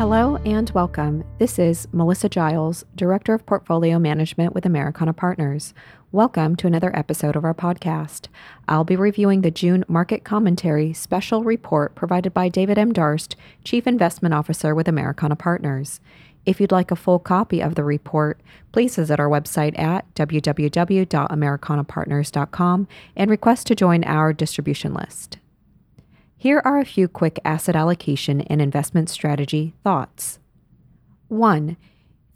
Hello and welcome. This is Melissa Giles, Director of Portfolio Management with Americana Partners. Welcome to another episode of our podcast. I'll be reviewing the June market commentary special report provided by David M. Darst, Chief Investment Officer with Americana Partners. If you'd like a full copy of the report, please visit our website at www.americanapartners.com and request to join our distribution list. Here are a few quick asset allocation and investment strategy thoughts. 1.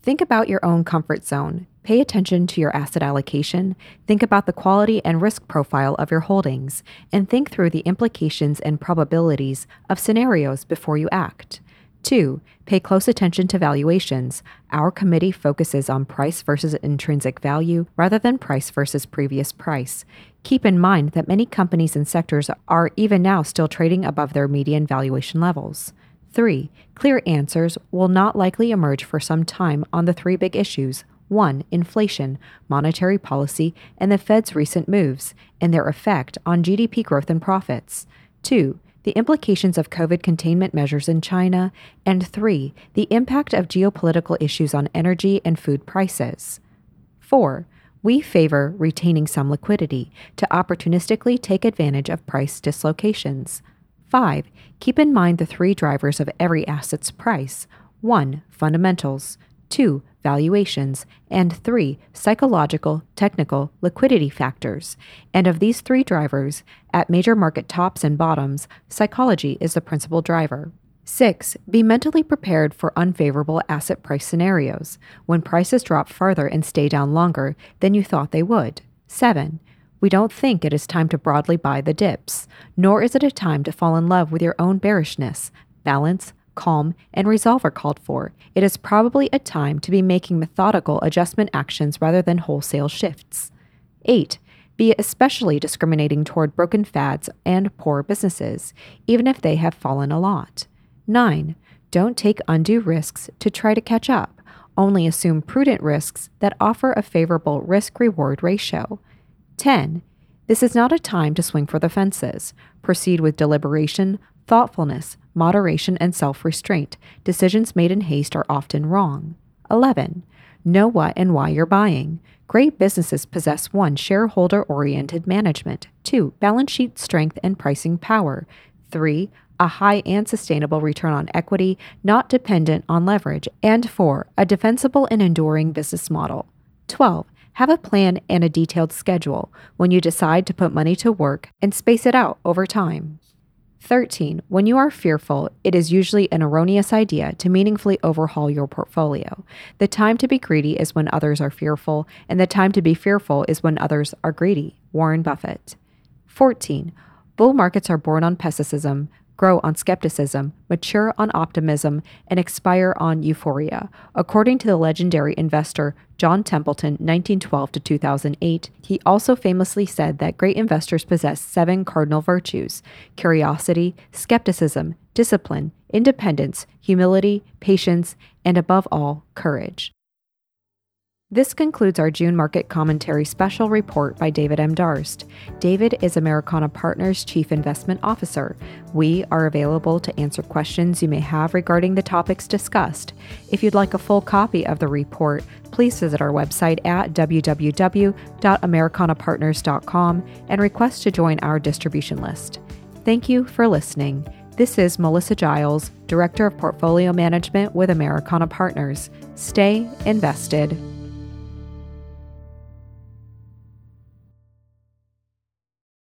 Think about your own comfort zone. Pay attention to your asset allocation, think about the quality and risk profile of your holdings, and think through the implications and probabilities of scenarios before you act. Two, pay close attention to valuations. Our committee focuses on price versus intrinsic value rather than price versus previous price. Keep in mind that many companies and sectors are even now still trading above their median valuation levels. 3. Clear answers will not likely emerge for some time on the three big issues 1. Inflation, monetary policy, and the Fed's recent moves, and their effect on GDP growth and profits. 2 the implications of COVID containment measures in China, and three, the impact of geopolitical issues on energy and food prices. Four, we favor retaining some liquidity to opportunistically take advantage of price dislocations. 5. Keep in mind the three drivers of every asset's price 1. Fundamentals, 2 valuations, and three, psychological, technical, liquidity factors. And of these three drivers, at major market tops and bottoms, psychology is the principal driver. 6. Be mentally prepared for unfavorable asset price scenarios, when prices drop farther and stay down longer than you thought they would. 7. We don't think it is time to broadly buy the dips, nor is it a time to fall in love with your own bearishness. Balance, calm, and resolve are called for, it is probably a time to be making methodical adjustment actions rather than wholesale shifts. 8. Be especially discriminating toward broken fads and poor businesses, even if they have fallen a lot. 9. Don't take undue risks to try to catch up. Only assume prudent risks that offer a favorable risk reward ratio. 10. This is not a time to swing for the fences. Proceed with deliberation, thoughtfulness, moderation, and self restraint. Decisions made in haste are often wrong. 11. Know what and why you're buying. Great businesses possess 1. Shareholder oriented management, 2. Balance sheet strength and pricing power, 3. A high and sustainable return on equity, not dependent on leverage, and 4. A defensible and enduring business model. 12. Have a plan and a detailed schedule when you decide to put money to work and space it out over time. 13. When you are fearful, it is usually an erroneous idea to meaningfully overhaul your portfolio. The time to be greedy is when others are fearful, and the time to be fearful is when others are greedy. Warren Buffett. 14. Bull markets are born on pessimism, grow on skepticism, mature on optimism, and expire on euphoria. According to the legendary investor John Templeton, 1912 to 2008, he also famously said that great investors possess seven cardinal virtues curiosity, skepticism, discipline, independence, humility, patience, and above all, courage. This concludes our June market commentary special report by David M. Darst. David is Americana Partners Chief Investment Officer. We are available to answer questions you may have regarding the topics discussed. If you'd like a full copy of the report, please visit our website at www.americanapartners.com and request to join our distribution list. Thank you for listening. This is Melissa Giles, Director of Portfolio Management with Americana Partners. Stay invested.